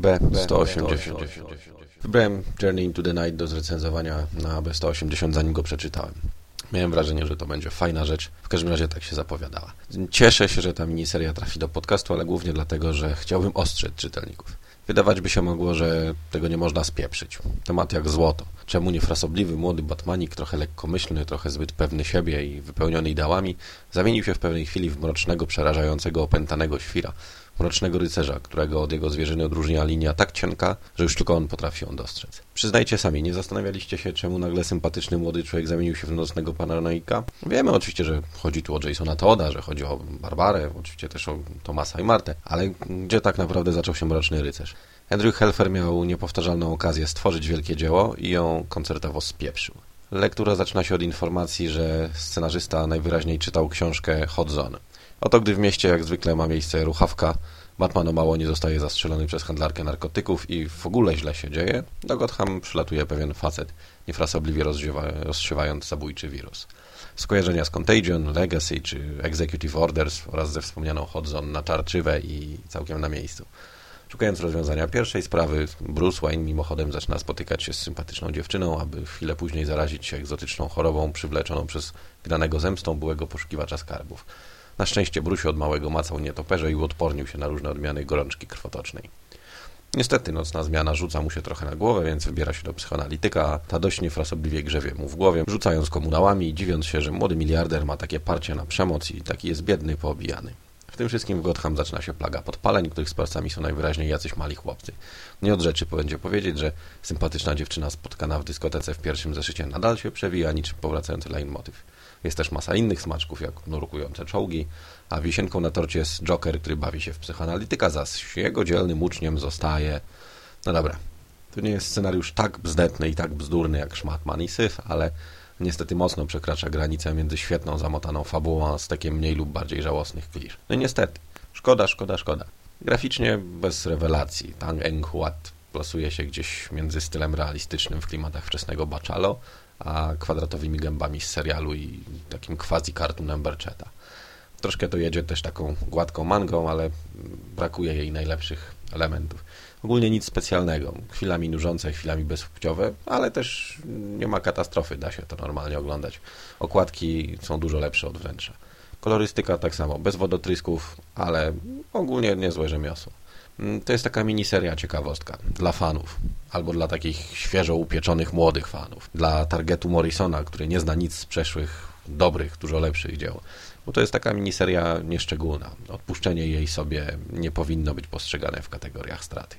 B180. Wybrałem Journey into the Night do zrecenzowania na B180, zanim go przeczytałem. Miałem wrażenie, że to będzie fajna rzecz. W każdym razie tak się zapowiadała. Cieszę się, że ta miniseria trafi do podcastu, ale głównie dlatego, że chciałbym ostrzec czytelników. Wydawać by się mogło, że tego nie można spieprzyć. Temat jak złoto. Czemu niefrasobliwy młody Batmanik, trochę lekkomyślny, trochę zbyt pewny siebie i wypełniony ideałami, zamienił się w pewnej chwili w mrocznego, przerażającego, opętanego świra, mrocznego rycerza, którego od jego zwierzyny odróżnia linia tak cienka, że już tylko on potrafi ją dostrzec. Przyznajcie sami, nie zastanawialiście się, czemu nagle sympatyczny młody człowiek zamienił się w nocnego paranoika? Wiemy oczywiście, że chodzi tu o Jasona Toda, że chodzi o Barbarę, oczywiście też o Tomasa i Martę, ale gdzie tak naprawdę zaczął się mroczny rycerz? Andrew Helfer miał niepowtarzalną okazję stworzyć wielkie dzieło i ją koncertowo spieprzył. Lektura zaczyna się od informacji, że scenarzysta najwyraźniej czytał książkę Hot Zone. Oto gdy w mieście jak zwykle ma miejsce ruchawka, Batman o mało nie zostaje zastrzelony przez handlarkę narkotyków i w ogóle źle się dzieje, do Gotham przylatuje pewien facet, niefrasobliwie rozsiewając zabójczy wirus. Skojarzenia z Contagion, Legacy czy Executive Orders oraz ze wspomnianą Hot Zone na czarczywe i całkiem na miejscu. Szukając rozwiązania pierwszej sprawy, Bruce Wayne mimochodem zaczyna spotykać się z sympatyczną dziewczyną, aby chwilę później zarazić się egzotyczną chorobą przywleczoną przez granego zemstą byłego poszukiwacza skarbów. Na szczęście Bruce od małego macał nietoperze i uodpornił się na różne odmiany gorączki krwotocznej. Niestety nocna zmiana rzuca mu się trochę na głowę, więc wybiera się do psychoanalityka, a ta dość niefrasobliwie grzewie mu w głowie, rzucając komunałami i dziwiąc się, że młody miliarder ma takie parcie na przemoc i taki jest biedny poobijany tym wszystkim w Gotham zaczyna się plaga podpaleń, których sprawcami są najwyraźniej jacyś mali chłopcy. Nie od rzeczy będzie powiedzieć, że sympatyczna dziewczyna spotkana w dyskotece w pierwszym zeszycie nadal się przewija, niczym powracający leitmotiv. Jest też masa innych smaczków, jak nurkujące czołgi, a wisienką na torcie jest Joker, który bawi się w psychoanalityka, zaś jego dzielnym uczniem zostaje... No dobra, to nie jest scenariusz tak bzdetny i tak bzdurny jak Szmatman i Syf, ale niestety mocno przekracza granicę między świetną, zamotaną fabułą, a stekiem mniej lub bardziej żałosnych klisz. No niestety. Szkoda, szkoda, szkoda. Graficznie bez rewelacji. Tang Eng Huat plasuje się gdzieś między stylem realistycznym w klimatach wczesnego Bachalo, a kwadratowymi gębami z serialu i takim quasi-cartoonem Bercheta. Troszkę to jedzie też taką gładką mangą, ale brakuje jej najlepszych elementów. Ogólnie nic specjalnego. Chwilami nużące, chwilami bezpłciowe, ale też nie ma katastrofy, da się to normalnie oglądać. Okładki są dużo lepsze od wnętrza. Kolorystyka tak samo, bez wodotrysków, ale ogólnie niezłe rzemiosło. Mm, to jest taka miniseria ciekawostka dla fanów, albo dla takich świeżo upieczonych młodych fanów, dla targetu Morrisona, który nie zna nic z przeszłych, dobrych, dużo lepszych dzieł bo to jest taka miniseria nieszczególna. Odpuszczenie jej sobie nie powinno być postrzegane w kategoriach straty.